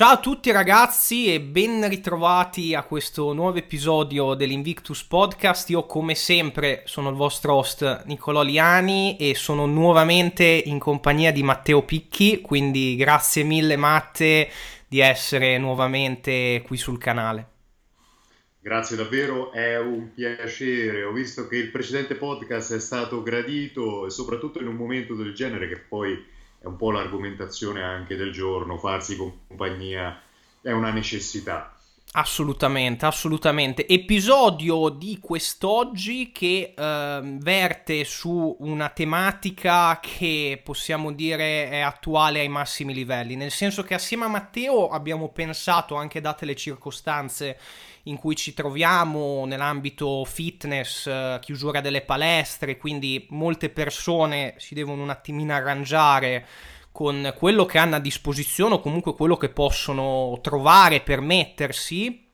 Ciao a tutti ragazzi e ben ritrovati a questo nuovo episodio dell'Invictus Podcast. Io come sempre sono il vostro host Nicolò Liani e sono nuovamente in compagnia di Matteo Picchi, quindi grazie mille Matte di essere nuovamente qui sul canale. Grazie davvero, è un piacere. Ho visto che il precedente podcast è stato gradito e soprattutto in un momento del genere che poi è un po' l'argomentazione anche del giorno, farsi compagnia è una necessità. Assolutamente, assolutamente. Episodio di quest'oggi che eh, verte su una tematica che possiamo dire è attuale ai massimi livelli, nel senso che assieme a Matteo abbiamo pensato, anche date le circostanze in cui ci troviamo nell'ambito fitness, eh, chiusura delle palestre, quindi molte persone si devono un attimino arrangiare con quello che hanno a disposizione o comunque quello che possono trovare, permettersi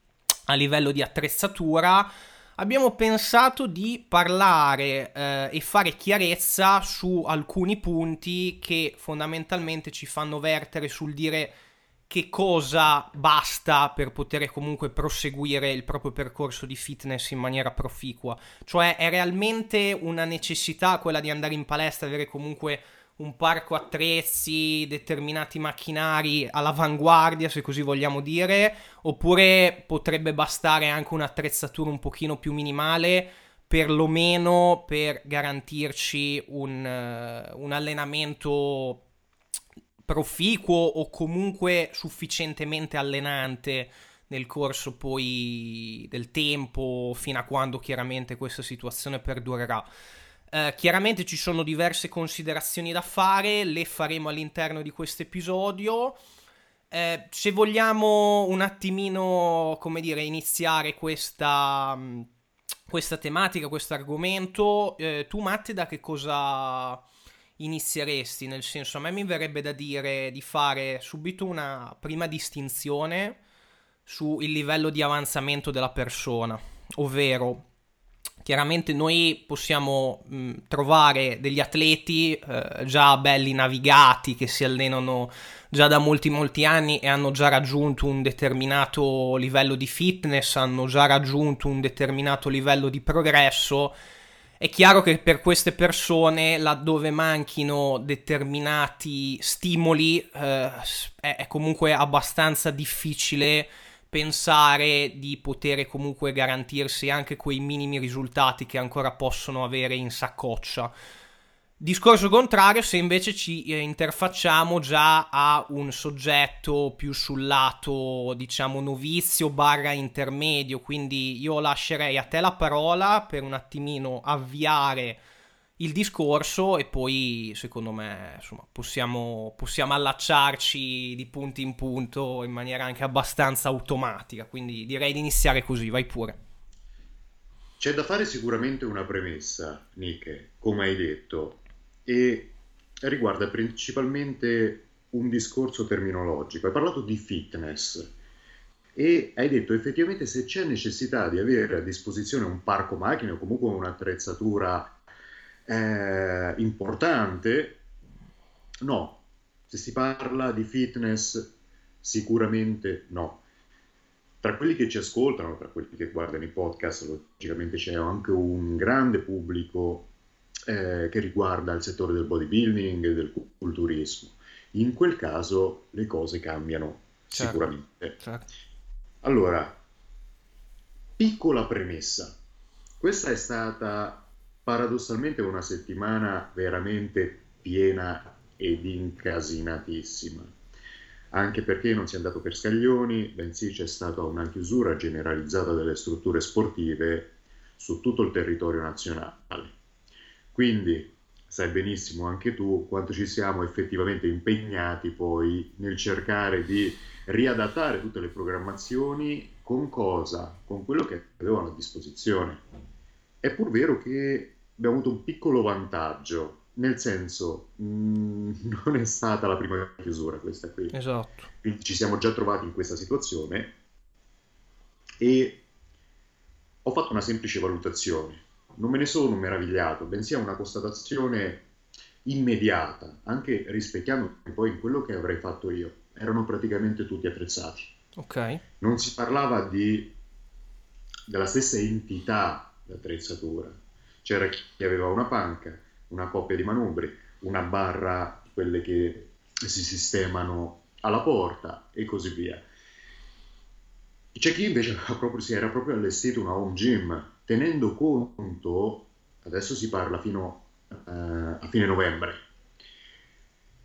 a livello di attrezzatura, abbiamo pensato di parlare eh, e fare chiarezza su alcuni punti che fondamentalmente ci fanno vertere sul dire che cosa basta per poter comunque proseguire il proprio percorso di fitness in maniera proficua. Cioè è realmente una necessità quella di andare in palestra, avere comunque un parco attrezzi, determinati macchinari all'avanguardia, se così vogliamo dire, oppure potrebbe bastare anche un'attrezzatura un pochino più minimale, perlomeno per garantirci un, uh, un allenamento proficuo o comunque sufficientemente allenante nel corso poi del tempo, fino a quando chiaramente questa situazione perdurerà. Uh, chiaramente ci sono diverse considerazioni da fare, le faremo all'interno di questo episodio. Uh, se vogliamo un attimino, come dire, iniziare questa, questa tematica, questo argomento, uh, tu Matte da che cosa inizieresti? Nel senso, a me mi verrebbe da dire di fare subito una prima distinzione sul livello di avanzamento della persona, ovvero chiaramente noi possiamo mh, trovare degli atleti eh, già belli navigati che si allenano già da molti molti anni e hanno già raggiunto un determinato livello di fitness, hanno già raggiunto un determinato livello di progresso è chiaro che per queste persone, laddove manchino determinati stimoli, eh, è, comunque abbastanza difficile pensare di poter comunque garantirsi anche quei minimi risultati che ancora possono avere in saccoccia. Discorso contrario, se invece ci eh, interfacciamo già a un soggetto più sul lato, diciamo, novizio barra intermedio, quindi io lascerei a te la parola per un attimino avviare il discorso e poi, secondo me, insomma, possiamo, possiamo allacciarci di punto in punto in maniera anche abbastanza automatica, quindi direi di iniziare così, vai pure. C'è da fare sicuramente una premessa, Nike, come hai detto, e riguarda principalmente un discorso terminologico. Hai parlato di fitness e hai detto effettivamente se c'è necessità di avere a disposizione un parco macchine o comunque un'attrezzatura eh, importante, no. Se si parla di fitness, sicuramente no. Tra quelli che ci ascoltano, tra quelli che guardano i podcast, logicamente c'è anche un grande pubblico eh, che riguarda il settore del bodybuilding e del culturismo. In quel caso le cose cambiano certo, sicuramente. Certo. Allora, piccola premessa. Questa è stata paradossalmente una settimana veramente piena ed incasinatissima, anche perché non si è andato per scaglioni, bensì c'è stata una chiusura generalizzata delle strutture sportive su tutto il territorio nazionale. Quindi sai benissimo anche tu quanto ci siamo effettivamente impegnati poi nel cercare di riadattare tutte le programmazioni con cosa? Con quello che avevano a disposizione. È pur vero che abbiamo avuto un piccolo vantaggio, nel senso mh, mm, non è stata la prima chiusura questa qui. Esatto. Quindi ci siamo già trovati in questa situazione e ho fatto una semplice valutazione non me ne sono meravigliato, bensì è una constatazione immediata, anche rispecchiando poi quello che avrei fatto io. erano praticamente tutti attrezzati. Ok. Non si parlava di, della stessa entità d'attrezzatura. C'era chi aveva una panca, una coppia di manubri, una barra, quelle che si sistemano alla porta e così via. C'è chi invece proprio, si era proprio allestito una home gym, tenendo conto, adesso si parla fino eh, a fine novembre,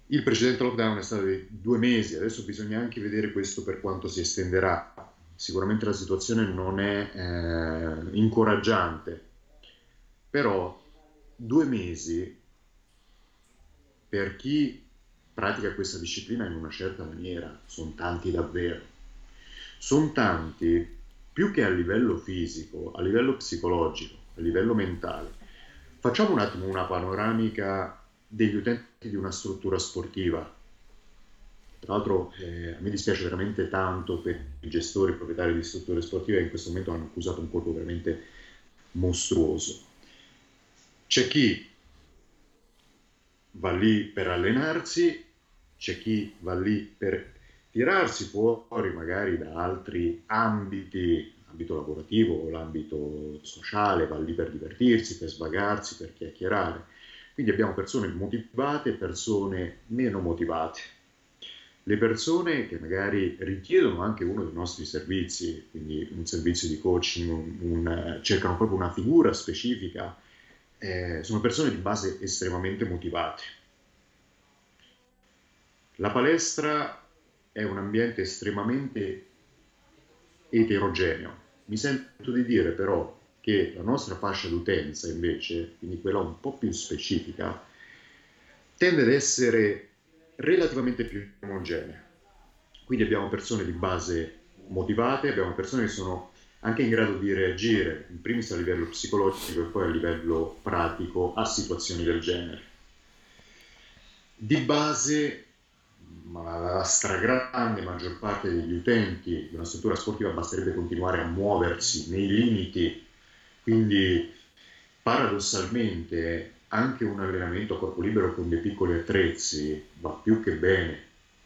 il precedente lockdown è stato di due mesi, adesso bisogna anche vedere questo per quanto si estenderà. Sicuramente la situazione non è eh, incoraggiante, però due mesi per chi pratica questa disciplina in una certa maniera sono tanti davvero. Sono tanti più che a livello fisico, a livello psicologico, a livello mentale. Facciamo un attimo una panoramica degli utenti di una struttura sportiva. Tra l'altro eh, a me dispiace veramente tanto per i gestori, i proprietari di strutture sportive che in questo momento hanno accusato un colpo veramente mostruoso. C'è chi va lì per allenarsi, c'è chi va lì per tirarsi fuori magari da altri ambiti, ambito lavorativo o l'ambito sociale, va lì per divertirsi, per svagarsi, per chiacchierare quindi abbiamo persone motivate e persone meno motivate. Le persone che magari richiedono anche uno dei nostri servizi, quindi un servizio di coaching, un, un, cercano proprio una figura specifica, eh, sono persone di base estremamente motivate. La palestra è un ambiente estremamente eterogeneo. Mi sento di dire però che la nostra fascia d'utenza invece, quindi quella un po' più specifica, tende ad essere relativamente più omogenea. Quindi abbiamo persone di base motivate, abbiamo persone che sono anche in grado di reagire, in primis a livello psicologico e poi a livello pratico, a situazioni del genere. Di base, ma la stragrande maggior parte degli utenti di una struttura sportiva basterebbe continuare a muoversi nei limiti quindi paradossalmente anche un allenamento a corpo libero con dei piccoli attrezzi va più che bene,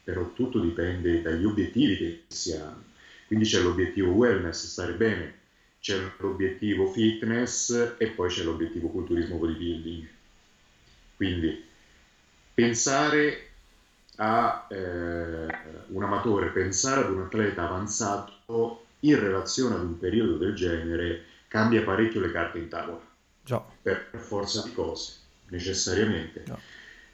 però tutto dipende dagli obiettivi che si hanno. Quindi c'è l'obiettivo wellness, stare bene, c'è l'obiettivo fitness e poi c'è l'obiettivo culturismo bodybuilding. Quindi pensare a eh, un amatore, pensare ad un atleta avanzato in relazione ad un periodo del genere cambia parecchio le carte in tavola. Già. Per forza di cose, necessariamente.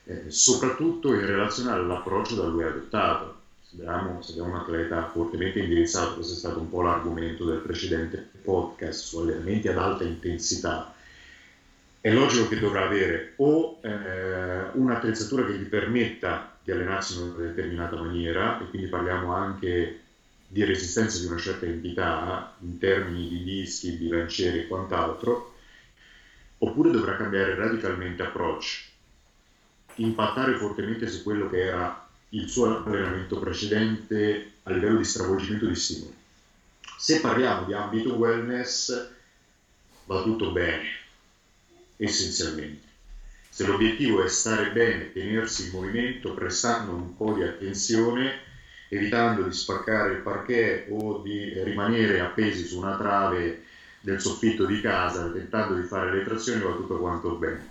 Eh, soprattutto in relazione all'approccio da lui adottato. Se abbiamo, se abbiamo un atleta fortemente indirizzato, questo è stato un po' l'argomento del precedente podcast su allenamenti ad alta intensità, è logico che dovrà avere o eh, un'attrezzatura che gli permetta di allenarsi in una determinata maniera, e quindi parliamo anche di resistenza di una certa entità in termini di dischi, bilancieri e quant'altro, oppure dovrà cambiare radicalmente approccio, impattare fortemente su quello che era il suo allenamento precedente a livello di stravolgimento di stimoli. Se parliamo di ambito wellness, va tutto bene, essenzialmente. Se l'obiettivo è stare bene, tenersi in movimento, prestando un po' di attenzione, evitando di spaccare il parquet o di rimanere appesi su una trave del soffitto di casa, tentando di fare le trazioni va tutto quanto bene,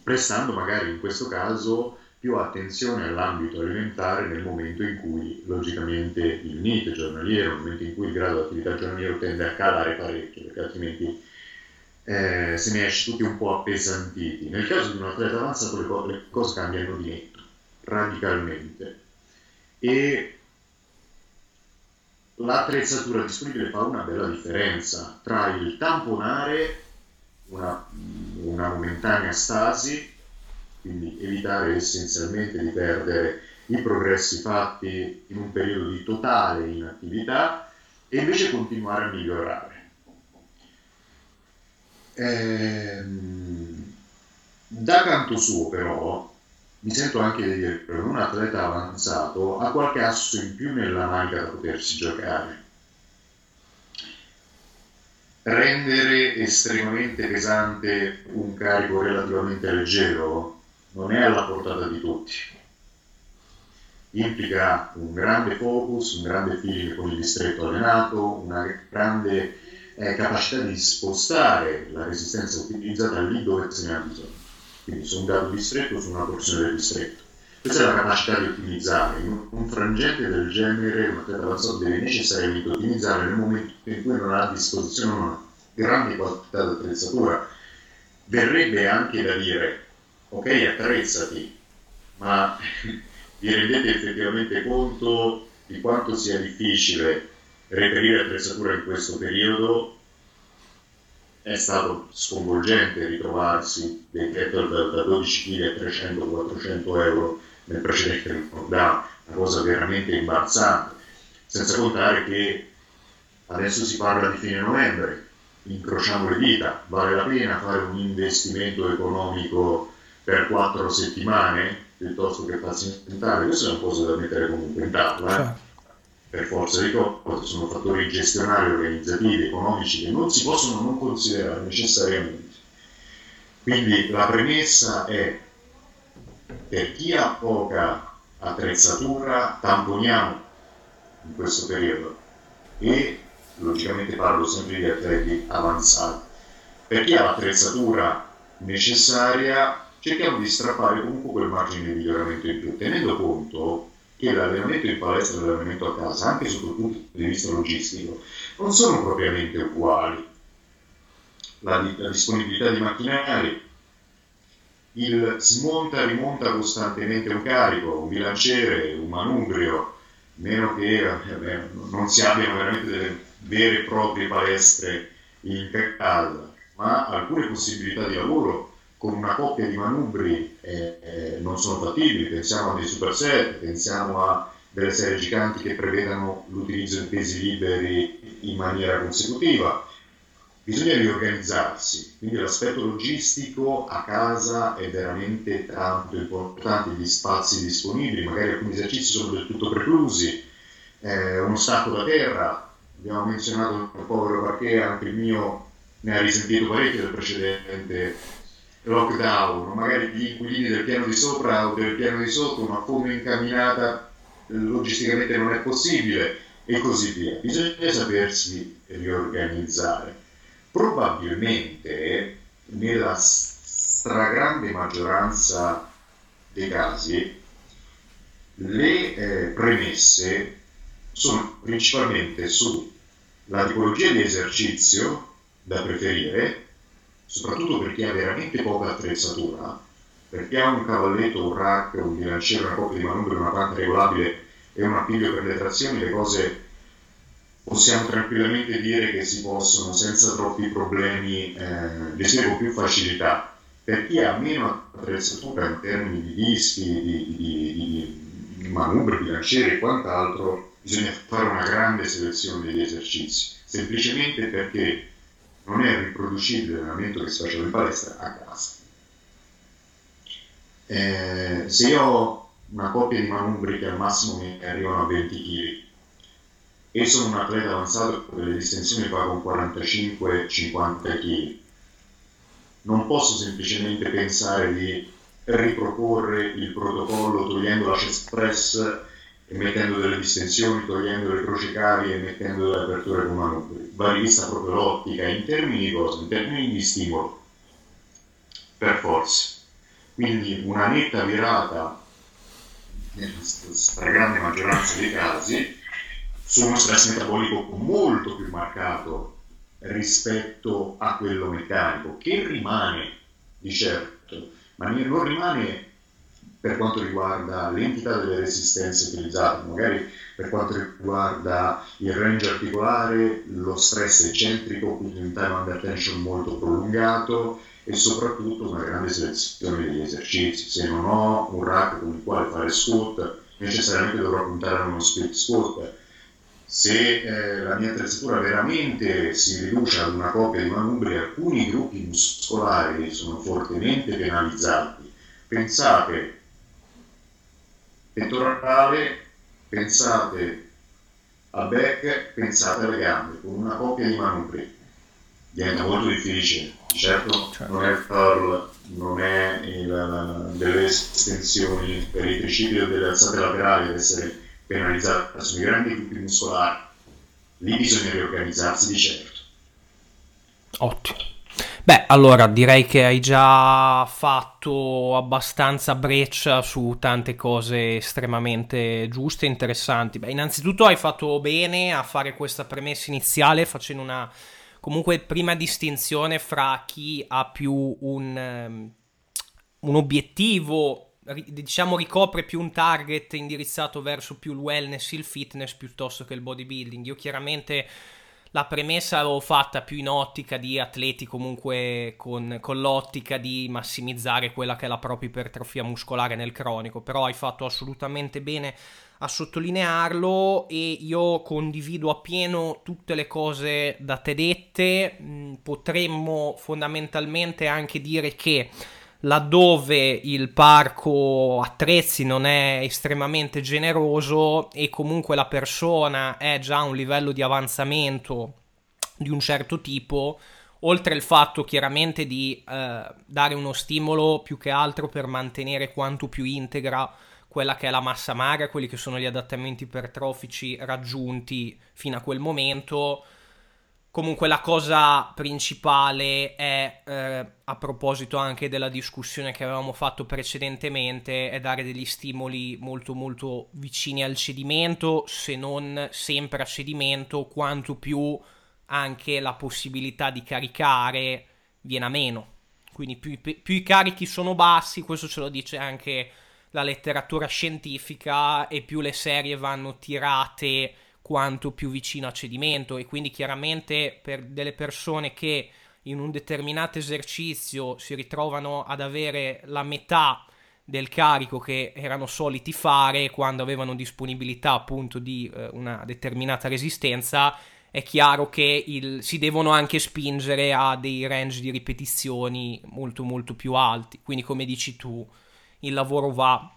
prestando magari in questo caso più attenzione all'ambito alimentare nel momento in cui logicamente il NIT giornaliero, nel momento in cui il grado di attività giornaliero tende a calare parecchio, perché altrimenti eh, se ne esce tutti un po' appesantiti. Nel caso di un atleta avanzato le, co- le cose cambiano di netto, radicalmente. E l'attrezzatura disponibile fa una bella differenza tra il tamponare una, una momentanea stasi, quindi evitare essenzialmente di perdere i progressi fatti in un periodo di totale inattività e invece continuare a migliorare. Ehm, da canto suo però mi sento anche di dire che un atleta avanzato ha qualche asso in più nella manica da potersi giocare. Rendere estremamente pesante un carico relativamente leggero non è alla portata di tutti. implica un grande focus, un grande feeling con il distretto allenato, una grande eh, capacità di spostare la resistenza utilizzata lì dove se ne ha bisogno. Quindi su un dato distretto, su una porzione del distretto. Questa è la capacità di ottimizzare. Un frangente del genere, un atleta avanzato deve necessariamente ottimizzare nel momento in cui non ha a disposizione una grande quantità di attrezzatura. Verrebbe anche da dire, ok, attrezzati, ma vi rendete effettivamente conto di quanto sia difficile reperire attrezzatura in questo periodo? È stato sconvolgente ritrovarsi dei kettle da 12 kg a 300-400 euro nel precedente lockdown, una cosa veramente imbarazzante, senza contare che adesso si parla di fine novembre, incrociamo le dita, vale la pena fare un investimento economico per quattro settimane piuttosto che farsi inventare, questa è una cosa da mettere comunque in tavola, eh? Per forza di cose, sono fattori gestionali, organizzativi, economici che non si possono non considerare necessariamente. Quindi la premessa è per chi ha poca attrezzatura tamponiamo in questo periodo e logicamente parlo sempre di atleti avanzati. Per chi ha l'attrezzatura necessaria cerchiamo di strappare comunque quel margine di miglioramento in più, tenendo conto che l'allenamento in palestra e l'allenamento a casa, anche sotto il punto di vista logistico, non sono propriamente uguali. La, la disponibilità di macchinari, il smonta e rimonta costantemente un carico, un bilanciere, un manubrio, meno che eh, non si abbiano veramente delle vere e proprie palestre in casa, ma alcune possibilità di lavoro con una coppia di manubri eh, eh, non sono fattibili, pensiamo a dei superset, pensiamo a delle serie giganti che prevedano l'utilizzo di pesi liberi in maniera consecutiva. Bisogna riorganizzarsi, quindi l'aspetto logistico a casa è veramente tanto importante, gli spazi disponibili, magari alcuni esercizi sono del tutto preclusi, eh, uno stacco da terra, abbiamo menzionato il povero perché anche il mio ne ha risentito parecchio del precedente lockdown, magari gli inquilini del piano di sopra o del piano di sotto, ma come incamminata logisticamente non è possibile e così via. Bisogna sapersi riorganizzare. Probabilmente nella stragrande maggioranza dei casi le eh, premesse sono principalmente sulla tipologia di esercizio da preferire soprattutto per chi ha veramente poca attrezzatura, perché ha un cavalletto, un rack, un bilanciere, una coppia di manubri, una panca regolabile e un appiglio per le trazioni, le cose possiamo tranquillamente dire che si possono senza troppi problemi eh, gestire con più facilità. Per chi ha meno attrezzatura in termini di dischi, di, di, di manubri, bilanciere e quant'altro, bisogna fare una grande selezione degli esercizi, semplicemente perché non è riproducibile l'allenamento che si faceva in palestra a casa. Eh, se io ho una coppia di manubri che al massimo mi arrivano a 20 kg e sono un atleta avanzato che le distensioni fa con 45-50 kg, non posso semplicemente pensare di riproporre il protocollo togliendo la chest press e mettendo delle distensioni, togliendo le croci cavi e mettendo delle aperture con manubri. Va rivista proprio l'ottica in termini di cosa? In termini di stimolo, per forza. Quindi una netta virata, nella stragrande maggioranza dei casi, su uno stress metabolico molto più marcato rispetto a quello meccanico, che rimane di certo, ma non rimane per quanto riguarda l'entità delle resistenze utilizzate, magari per quanto riguarda il range articolare, lo stress eccentrico, quindi un time under tension molto prolungato e soprattutto una grande selezione degli esercizi. Se non ho un rack con il quale fare squat, necessariamente dovrò puntare a uno split squat. Se eh, la mia attrezzatura veramente si riduce ad una coppia di manubri, alcuni gruppi muscolari sono fortemente penalizzati. Pensate pettorale, pensate al back, pensate alle gambe, con una coppia di manubri. Diventa molto difficile, certo, certo. non è il curl non è il, delle estensioni per i tricipiti delle alzate laterali ad essere penalizzate, sono i grandi gruppi muscolari. Lì bisogna riorganizzarsi di certo. Ottimo. Beh, allora direi che hai già fatto abbastanza breccia su tante cose estremamente giuste e interessanti. Beh, innanzitutto hai fatto bene a fare questa premessa iniziale facendo una comunque prima distinzione fra chi ha più un, um, un obiettivo diciamo ricopre più un target indirizzato verso più il wellness, il fitness piuttosto che il bodybuilding. Io chiaramente la premessa l'avevo fatta più in ottica di atleti comunque con, con, l'ottica di massimizzare quella che è la propria ipertrofia muscolare nel cronico, però hai fatto assolutamente bene a sottolinearlo e io condivido appieno tutte le cose da te dette, mm, potremmo fondamentalmente anche dire che laddove il parco attrezzi non è estremamente generoso e comunque la persona è già a un livello di avanzamento di un certo tipo, oltre al fatto chiaramente di eh, dare uno stimolo più che altro per mantenere quanto più integra quella che è la massa magra, quelli che sono gli adattamenti ipertrofici raggiunti fino a quel momento, Comunque la cosa principale è, eh, a proposito anche della discussione che avevamo fatto precedentemente, è dare degli stimoli molto molto vicini al cedimento, se non sempre a cedimento, quanto più anche la possibilità di caricare viene a meno. Quindi più, più i carichi sono bassi, questo ce lo dice anche la letteratura scientifica, e più le serie vanno tirate quanto più vicino a cedimento e quindi chiaramente per delle persone che in un determinato esercizio si ritrovano ad avere la metà del carico che erano soliti fare quando avevano disponibilità appunto di eh, una determinata resistenza è chiaro che il, si devono anche spingere a dei range di ripetizioni molto molto più alti. Quindi come dici tu il lavoro va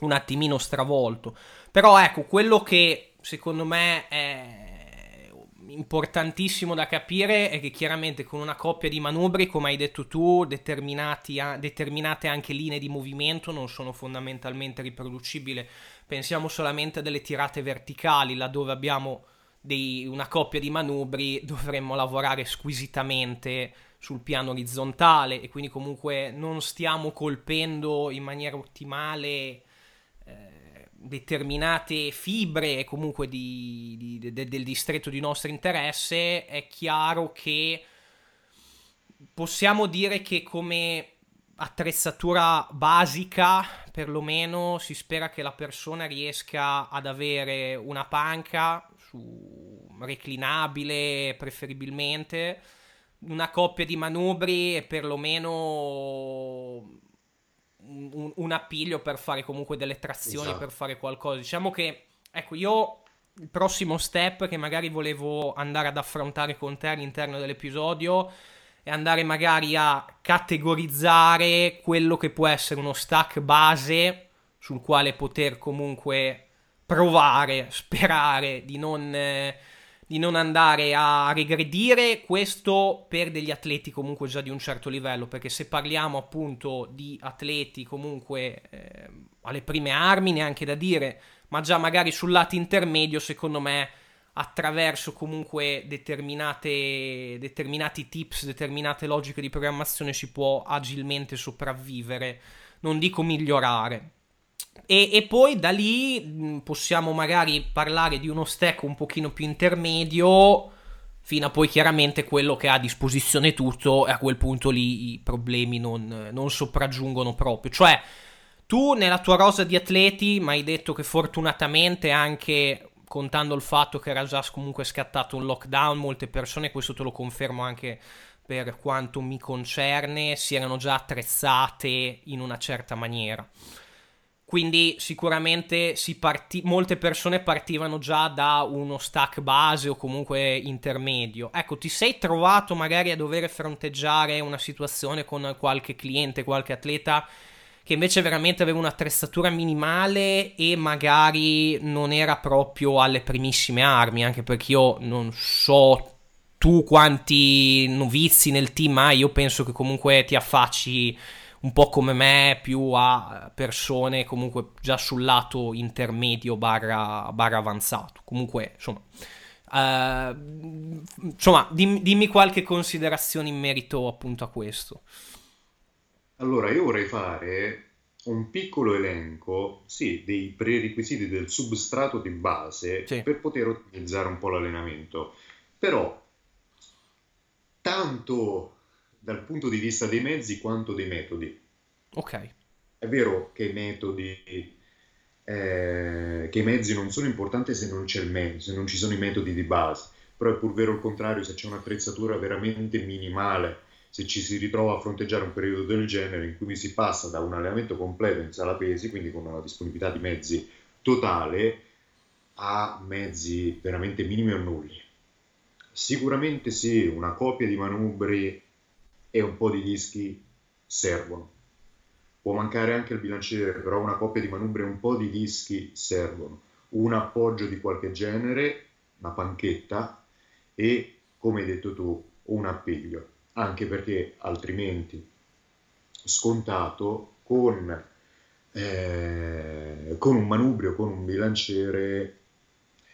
un attimino stravolto. Però ecco quello che secondo me è importantissimo da capire è che chiaramente con una coppia di manubri, come hai detto tu, determinate anche linee di movimento non sono fondamentalmente riproducibili. Pensiamo solamente a delle tirate verticali, laddove abbiamo dei, una coppia di manubri, dovremmo lavorare squisitamente sul piano orizzontale e quindi comunque non stiamo colpendo in maniera ottimale determinate fibre comunque di, di, de, del distretto di nostro interesse, è chiaro che possiamo dire che come attrezzatura basica, perlomeno si spera che la persona riesca ad avere una panca su, reclinabile preferibilmente, una coppia di manubri e perlomeno un, un, appiglio per fare comunque delle trazioni, esatto. per fare qualcosa. Diciamo che, ecco, io il prossimo step che magari volevo andare ad affrontare con te all'interno dell'episodio è andare magari a categorizzare quello che può essere uno stack base sul quale poter comunque provare, sperare di non... Eh, di non andare a regredire questo per degli atleti comunque già di un certo livello perché se parliamo appunto di atleti comunque eh, alle prime armi neanche da dire ma già magari sul lato intermedio secondo me attraverso comunque determinati tips determinate logiche di programmazione si può agilmente sopravvivere. Non dico migliorare e, e, poi da lì possiamo magari parlare di uno stack un pochino più intermedio fino a poi chiaramente quello che ha a disposizione tutto e a quel punto lì i problemi non, non sopraggiungono proprio. Cioè, tu nella tua rosa di atleti mi hai detto che fortunatamente anche contando il fatto che era già comunque scattato un lockdown, molte persone, questo te lo confermo anche per quanto mi concerne, si erano già attrezzate in una certa maniera. Quindi sicuramente parti- molte persone partivano già da uno stack base o comunque intermedio. Ecco, ti sei trovato magari a dover fronteggiare una situazione con qualche cliente, qualche atleta che invece veramente aveva un'attrezzatura minimale e magari non era proprio alle primissime armi, anche perché io non so tu quanti novizi nel team hai, io penso che comunque ti affacci un po' come me, più a persone comunque già sul lato intermedio barra, barra avanzato. Comunque, insomma, uh, insomma dimmi, dimmi qualche considerazione in merito appunto a questo. Allora, io vorrei fare un piccolo elenco, sì, dei prerequisiti del substrato di base sì. per poter ottimizzare un po' l'allenamento. Però, tanto dal punto di vista dei mezzi quanto dei metodi. Ok. È vero che i metodi, eh, che i mezzi non sono importanti se non c'è il mezzo, se non ci sono i metodi di base, però è pur vero il contrario, se c'è un'attrezzatura veramente minimale se ci si ritrova a fronteggiare un periodo del genere in cui si passa da un allenamento completo in sala pesi, quindi con una disponibilità di mezzi totale, a mezzi veramente minimi o nulli. Sicuramente sì, una coppia di manubri e un po' di dischi servono. Può mancare anche il bilanciere, però una coppia di manubri e un po' di dischi servono. Un appoggio di qualche genere, una panchetta e, come hai detto tu, un appiglio anche perché altrimenti scontato con, eh, con un manubrio, con un bilanciere,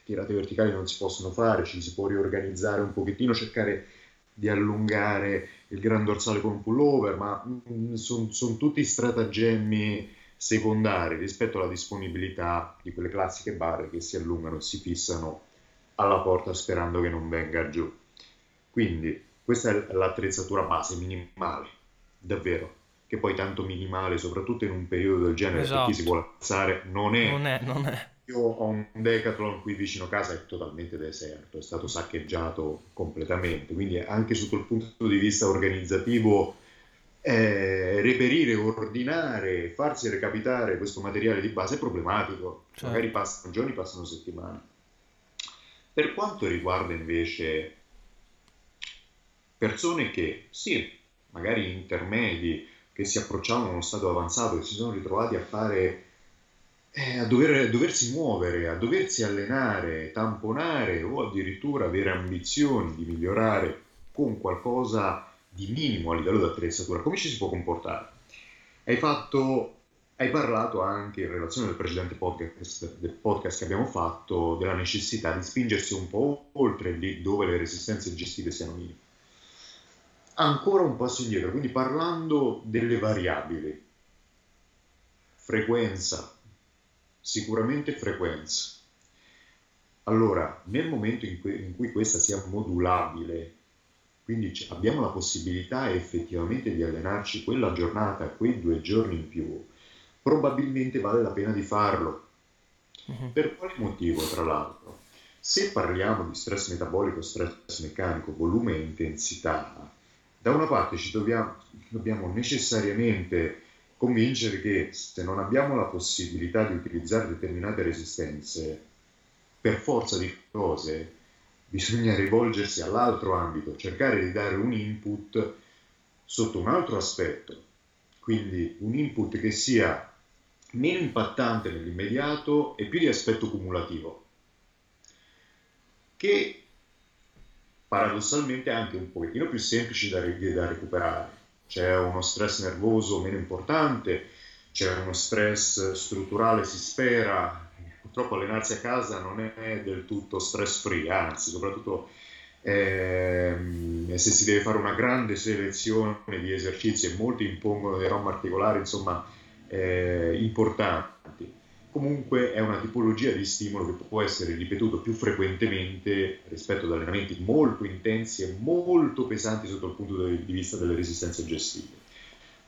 tirate verticali non si possono fare, ci si può riorganizzare un pochettino, cercare di allungare il gran dorsale con un pullover, ma mm, sono son tutti stratagemmi secondari rispetto alla disponibilità di quelle classiche barre che si allungano e si fissano alla porta sperando che non venga giù. Quindi questa è l'attrezzatura base minimale, davvero, che poi tanto minimale, soprattutto in un periodo del genere, esatto. per chi si vuole alzare, non è. Non è, non è. Io ho un Decathlon qui vicino a casa, è totalmente deserto, è stato saccheggiato completamente, quindi anche sotto il punto di vista organizzativo eh, reperire, ordinare, farsi recapitare questo materiale di base è problematico. Certo. Magari passano giorni, passano settimane. Per quanto riguarda invece persone che, sì, magari intermedi, che si approcciavano a uno stato avanzato e si sono ritrovati a fare, eh, a, dover, a doversi muovere, a doversi allenare, tamponare o addirittura avere ambizioni di migliorare con qualcosa di minimo a livello di attrezzatura, come ci si può comportare? Hai fatto hai parlato anche in relazione al precedente podcast, del podcast che abbiamo fatto della necessità di spingersi un po' oltre lì dove le resistenze gestive siano minime ancora un passo indietro, quindi parlando delle variabili, frequenza, sicuramente frequenza. Allora, nel momento in cui, in cui questa sia modulabile, quindi abbiamo la possibilità effettivamente di allenarci quella giornata, quei due giorni in più, probabilmente vale la pena di farlo. Uh-huh. Per quale motivo, tra l'altro? Se parliamo di stress metabolico, stress meccanico, volume e intensità, da una parte ci dobbiamo, dobbiamo necessariamente convincere che se non abbiamo la possibilità di utilizzare determinate resistenze, per forza di cose, bisogna rivolgersi all'altro ambito, cercare di dare un input sotto un altro aspetto, quindi un input che sia meno impattante nell'immediato e più di aspetto cumulativo, che paradossalmente anche un pochettino più semplici da, da recuperare. C'è uno stress nervoso meno importante, c'è uno stress strutturale, si spera. Purtroppo allenarsi a casa non è del tutto stress free, anzi, soprattutto eh, se si deve fare una grande selezione di esercizi e molti impongono dei ROM articolari, insomma, eh, importanti comunque è una tipologia di stimolo che può essere ripetuto più frequentemente rispetto ad allenamenti molto intensi e molto pesanti sotto il punto di vista delle resistenze gestive.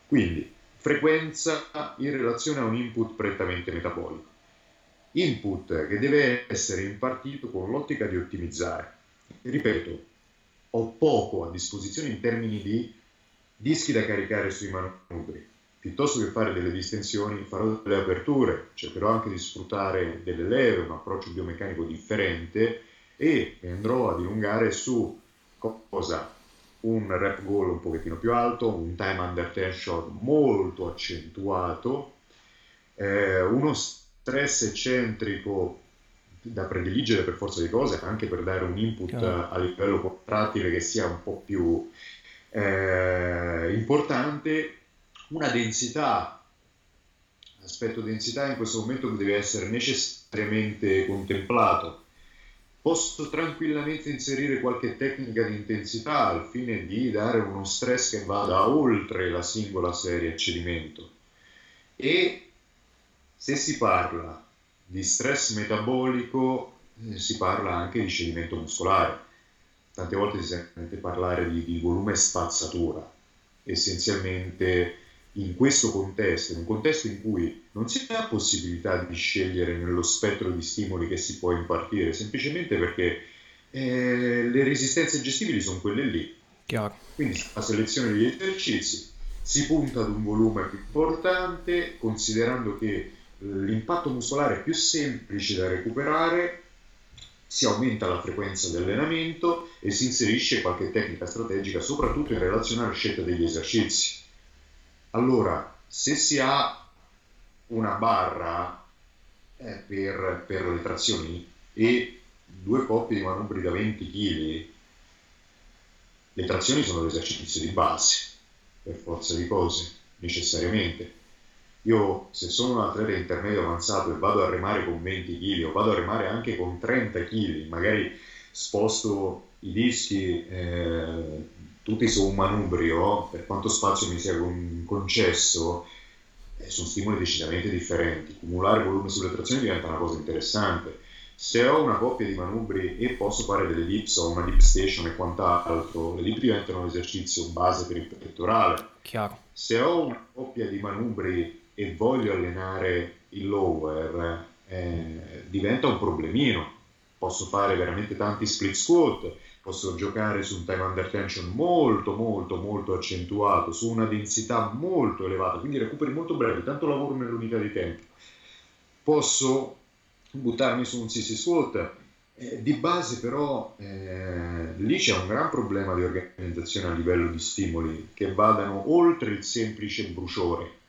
Quindi frequenza in relazione a un input prettamente metabolico. Input che deve essere impartito con l'ottica di ottimizzare. Ripeto, ho poco a disposizione in termini di dischi da caricare sui manubri piuttosto che fare delle distensioni farò delle aperture, cercherò anche di sfruttare delle leve, un approccio biomeccanico differente e andrò ad dilungare su cosa? Un rep goal un pochettino più alto, un time under tension molto accentuato, eh, uno stress eccentrico da prediligere per forza di cose, anche per dare un input a livello contrattile che sia un po' più eh, importante una densità, l'aspetto densità in questo momento deve essere necessariamente contemplato. Posso tranquillamente inserire qualche tecnica di intensità al fine di dare uno stress che vada oltre la singola serie a cedimento. E se si parla di stress metabolico, eh, si parla anche di cedimento muscolare. Tante volte si sente parlare di, di volume spazzatura. Essenzialmente in questo contesto, in un contesto in cui non si ha possibilità di scegliere nello spettro di stimoli che si può impartire, semplicemente perché eh, le resistenze gestibili sono quelle lì. Chiaro. Quindi fa selezione degli esercizi, si punta ad un volume più importante, considerando che l'impatto muscolare è più semplice da recuperare, si aumenta la frequenza di allenamento e si inserisce qualche tecnica strategica, soprattutto in relazione alla scelta degli esercizi. Allora, se si ha una barra eh, per, per, le trazioni e due coppie di manubri da 20 kg, le trazioni sono l'esercizio di base, per forza di cose, necessariamente. Io se sono un atleta intermedio avanzato e vado a remare con 20 kg o vado a remare anche con 30 kg, magari sposto i dischi eh, tutti su un manubrio, per quanto spazio mi sia concesso, eh, sono stimoli decisamente differenti. Cumulare volume sulle trazioni diventa una cosa interessante. Se ho una coppia di manubri e posso fare delle dips o una dip station e quant'altro, le dip diventano un esercizio base per il pettorale. Chiaro. Se ho una coppia di manubri e voglio allenare il lower, eh, diventa un problemino. Posso fare veramente tanti split squat, posso giocare su un time under tension molto molto molto accentuato, su una densità molto elevata, quindi recuperi molto brevi, tanto lavoro nell'unità di tempo. Posso buttarmi su un sissy squat, eh, di base però eh, lì c'è un gran problema di organizzazione a livello di stimoli che vadano oltre il semplice bruciore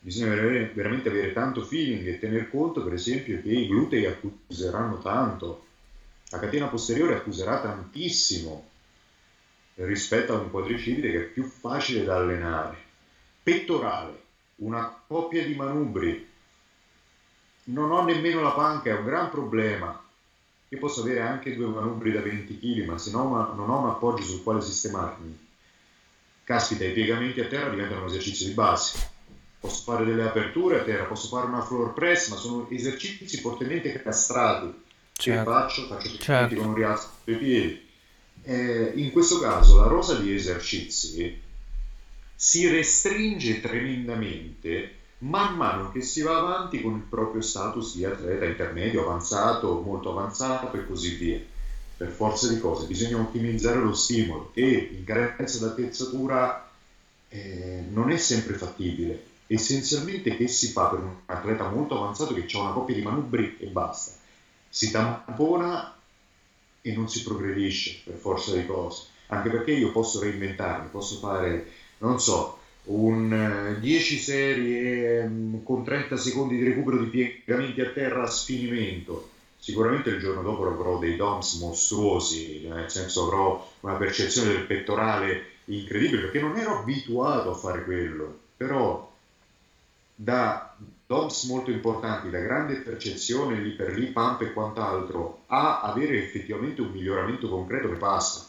bisogna veramente avere tanto feeling e tener conto per esempio che i glutei accuseranno tanto, la catena posteriore accuserà tantissimo rispetto a un quadricipite che è più facile da allenare. Pettorale, una coppia di manubri, non ho nemmeno la panca, è un gran problema. Io posso avere anche due manubri da 20 kg, ma se no non ho un appoggio sul quale sistemarmi. Caspita, i piegamenti a terra diventano un esercizio di base posso fare delle aperture a terra, posso fare una floor press, ma sono esercizi fortemente castrati. Certo. Che faccio? Faccio certo. con un rialzo dei piedi. Eh, in questo caso la rosa di esercizi si restringe tremendamente man mano che si va avanti con il proprio status di atleta intermedio, avanzato, molto avanzato e così via. Per forza di cose bisogna ottimizzare lo stimolo e in carenza d'attrezzatura eh, non è sempre fattibile essenzialmente che si fa per un atleta molto avanzato che ha una coppia di manubri e basta. Si tampona e non si progredisce per forza di cose, anche perché io posso reinventarmi, posso fare, non so, un 10 eh, serie um, con 30 secondi di recupero di piegamenti a terra a sfinimento. Sicuramente il giorno dopo avrò dei DOMS mostruosi, nel senso avrò una percezione del pettorale incredibile perché non ero abituato a fare quello, però da DOMS molto importanti, da grande percezione lì per lì, pump e quant'altro, a avere effettivamente un miglioramento concreto che passa.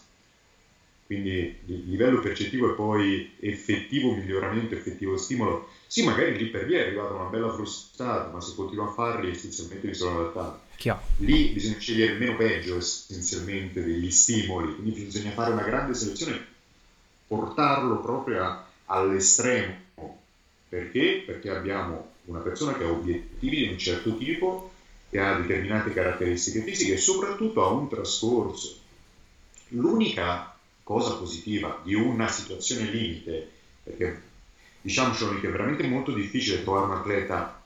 Quindi il livello percettivo e poi effettivo miglioramento, effettivo stimolo. Sì, magari lì per lì è arrivata una bella frustata, ma se continuo a farli essenzialmente mi sono adattato. Chiaro. Lì bisogna scegliere meno peggio essenzialmente degli stimoli, quindi bisogna fare una grande selezione, portarlo proprio a, all'estremo perché? Perché abbiamo una persona che ha obiettivi di un certo tipo, che ha determinate caratteristiche fisiche e soprattutto ha un trascorso. L'unica cosa positiva di una situazione limite, perché diciamocelo che è veramente molto difficile trovare un atleta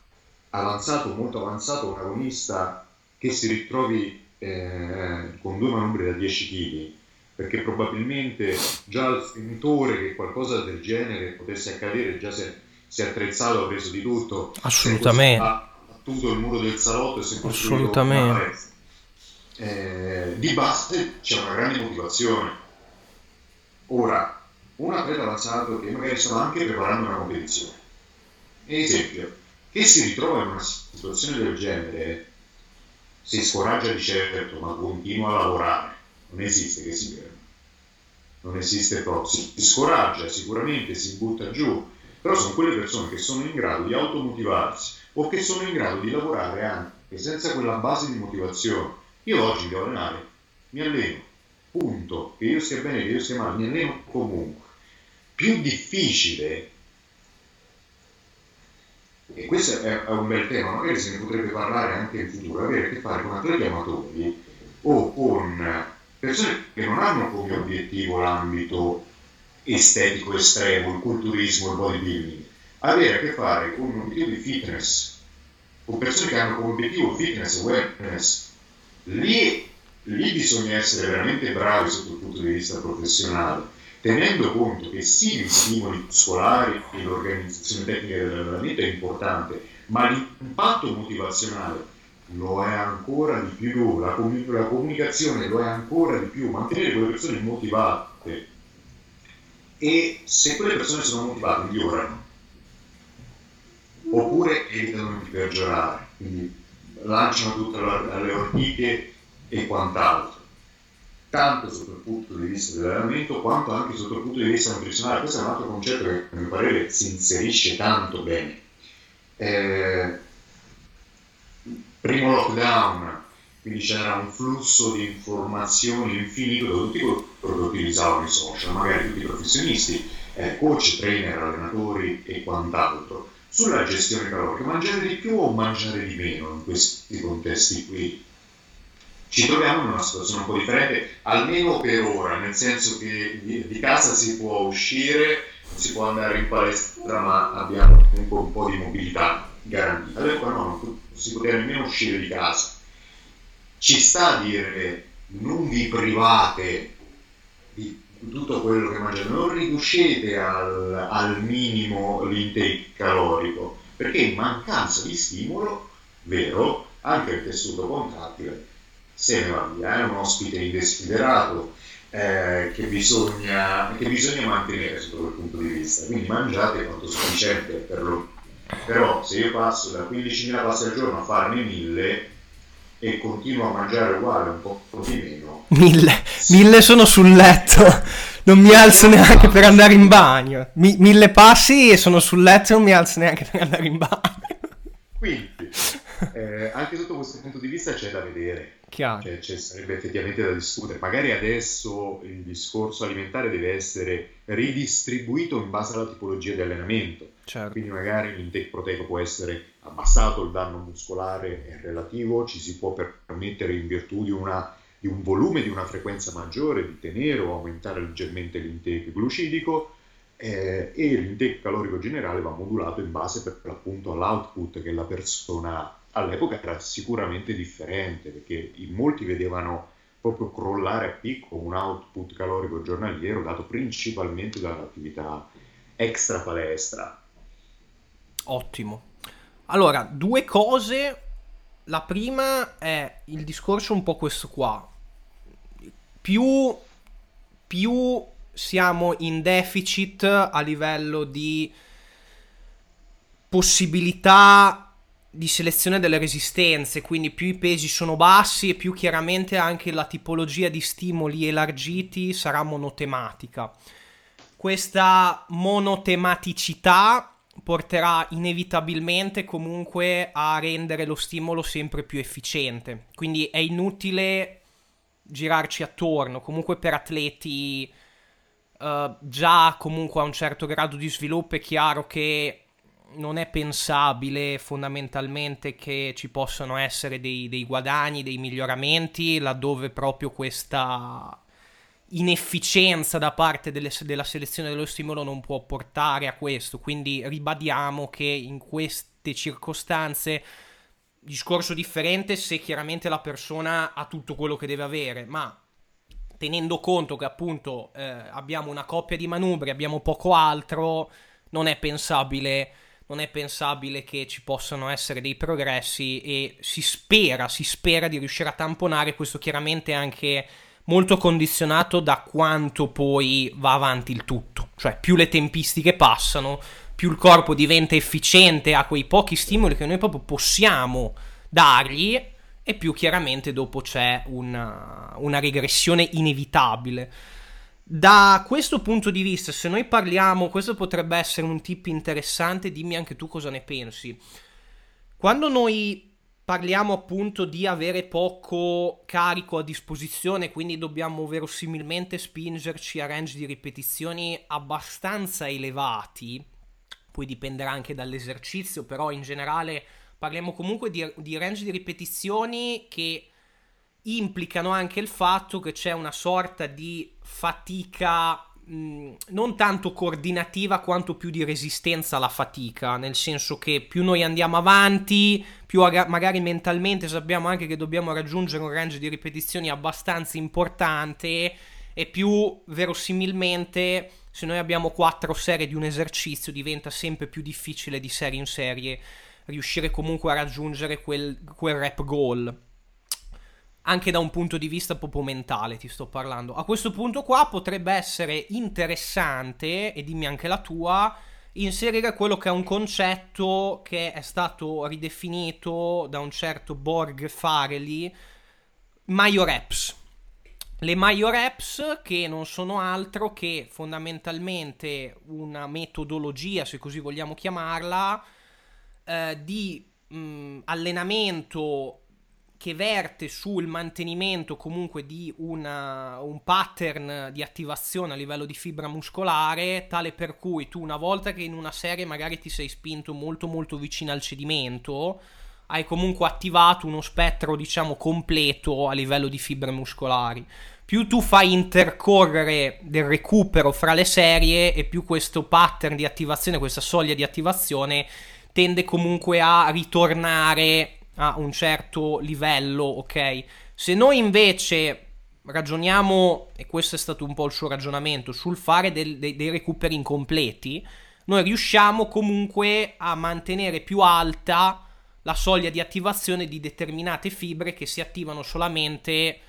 avanzato, molto avanzato, un agonista che si ritrovi eh, con due manubri da 10 kg, perché probabilmente già il sentore che qualcosa del genere potesse accadere già è si è attrezzato, ha preso di tutto. Assolutamente. Ha battuto il muro del salotto e si è costruito Assolutamente. Eh, di base c'è una grande motivazione. Ora, un atleta avanzato che magari sta anche preparando una competizione. Esempio, che si ritrova in una situazione del genere, si scoraggia di certo, ma continua a lavorare. Non esiste che si ferma. Non esiste proprio. Si scoraggia sicuramente, si butta giù, però sono quelle persone che sono in grado di automotivarsi o che sono in grado di lavorare anche senza quella base di motivazione. Io oggi devo allenare, mi alleno, punto, che io stia bene, che io stia male, mi alleno comunque. Più difficile, e questo è, un bel tema, magari se ne potrebbe parlare anche in futuro, avere a che fare con atleti amatori o con persone che non hanno come obiettivo l'ambito estetico estremo, il culturismo, il bodybuilding, avere a che fare con un obiettivo di fitness, con persone che hanno come obiettivo fitness e wellness, lì, lì bisogna essere veramente bravi sotto il punto di vista professionale, tenendo conto che sì, gli stimoli muscolari e l'organizzazione tecnica dell'allenamento è importante, ma l'impatto motivazionale lo è ancora di più, la, com- la comunicazione lo è ancora di più, mantenere quelle persone motivate e se quelle persone sono motivate migliorano oppure evitano di peggiorare, quindi lanciano tutte le ortiche e quant'altro, tanto sotto il punto di vista dell'allenamento quanto anche sotto il punto di vista nutrizionale. Questo è un altro concetto che a mio parere si inserisce tanto bene. Eh, primo lockdown, quindi c'era un flusso di informazioni infinito da tutti utilizzavano i social, magari tutti i professionisti, eh, coach, trainer, allenatori e quant'altro, sulla gestione calorica, mangiare di più o mangiare di meno in questi contesti qui. Ci troviamo in una situazione un po' differente, almeno per ora, nel senso che di, di casa si può uscire, si può andare in palestra, ma abbiamo comunque un po' di mobilità garantita. Adesso no, non si poteva nemmeno uscire di casa ci sta a dire non vi private di tutto quello che mangiate, non riducete al, al minimo l'intake calorico, perché in mancanza di stimolo, vero, anche il tessuto contrattile se ne va via, è un ospite indesiderato eh, che, bisogna, che bisogna mantenere sotto quel punto di vista, quindi mangiate quanto sufficiente per lo però se io passo da 15.000 passi al giorno a farne 1000 e continuo a mangiare uguale, un po' di meno. Mille, mille sono sul letto, non mi alzo neanche per andare in bagno. Mi, mille passi e sono sul letto e non mi alzo neanche per andare in bagno. Quindi, eh, anche sotto questo punto di vista c'è da vedere. Chiaro. Cioè, c'è, sarebbe effettivamente da discutere. Magari adesso il discorso alimentare deve essere ridistribuito in base alla tipologia di allenamento. Certo. Quindi magari l'intake proteico può essere abbassato, il danno muscolare è relativo, ci si può permettere in virtù di, una, di un volume, di una frequenza maggiore, di tenere o aumentare leggermente l'intake glucidico eh, e l'intake calorico generale va modulato in base per l'appunto all'output che la persona all'epoca era sicuramente differente perché in molti vedevano proprio crollare a picco un output calorico giornaliero dato principalmente dall'attività extra palestra Ottimo. Allora, due cose. La prima è il discorso un po' questo qua. Più, più siamo in deficit a livello di possibilità di selezione delle resistenze, quindi più i pesi sono bassi e più chiaramente anche la tipologia di stimoli elargiti sarà monotematica. Questa monotematicità porterà inevitabilmente comunque a rendere lo stimolo sempre più efficiente. Quindi è inutile girarci attorno, comunque per atleti uh, già comunque a un certo grado di sviluppo è chiaro che non è pensabile fondamentalmente che ci possano essere dei, dei guadagni, dei miglioramenti laddove proprio questa inefficienza da parte delle, della selezione dello stimolo non può portare a questo. Quindi ribadiamo che in queste circostanze discorso differente se chiaramente la persona ha tutto quello che deve avere, ma tenendo conto che appunto eh, abbiamo una coppia di manubri, abbiamo poco altro, non è pensabile non è pensabile che ci possano essere dei progressi e si spera, si spera di riuscire a tamponare questo chiaramente anche molto condizionato da quanto poi va avanti il tutto. Cioè, più le tempistiche passano, più il corpo diventa efficiente a quei pochi stimoli che noi proprio possiamo dargli e più chiaramente dopo c'è una, una regressione inevitabile. Da questo punto di vista, se noi parliamo, questo potrebbe essere un tip interessante, dimmi anche tu cosa ne pensi. Quando noi parliamo appunto di avere poco carico a disposizione, quindi dobbiamo verosimilmente spingerci a range di ripetizioni abbastanza elevati, poi dipenderà anche dall'esercizio, però in generale parliamo comunque di, di range di ripetizioni che implicano anche il fatto che c'è una sorta di fatica mh, non tanto coordinativa quanto più di resistenza alla fatica, nel senso che più noi andiamo avanti, più aga- magari mentalmente sappiamo anche che dobbiamo raggiungere un range di ripetizioni abbastanza importante e più verosimilmente se noi abbiamo quattro serie di un esercizio diventa sempre più difficile di serie in serie riuscire comunque a raggiungere quel, quel rap goal. Anche da un punto di vista proprio mentale ti sto parlando. A questo punto qua potrebbe essere interessante, e dimmi anche la tua, inserire quello che è un concetto che è stato ridefinito da un certo Borg Farley, Major Reps. Le Major Reps che non sono altro che fondamentalmente una metodologia, se così vogliamo chiamarla, eh, di mh, mm, allenamento che verte sul mantenimento comunque di una, un pattern di attivazione a livello di fibra muscolare, tale per cui tu una volta che in una serie magari ti sei spinto molto molto vicino al cedimento, hai comunque attivato uno spettro diciamo completo a livello di fibre muscolari. Più tu fai intercorrere del recupero fra le serie e più questo pattern di attivazione, questa soglia di attivazione tende comunque a ritornare a un certo livello, ok? Se noi invece ragioniamo, e questo è stato un po' il suo ragionamento, sul fare del, dei, dei recuperi incompleti, noi riusciamo comunque a mantenere più alta la soglia di attivazione di determinate fibre che si attivano solamente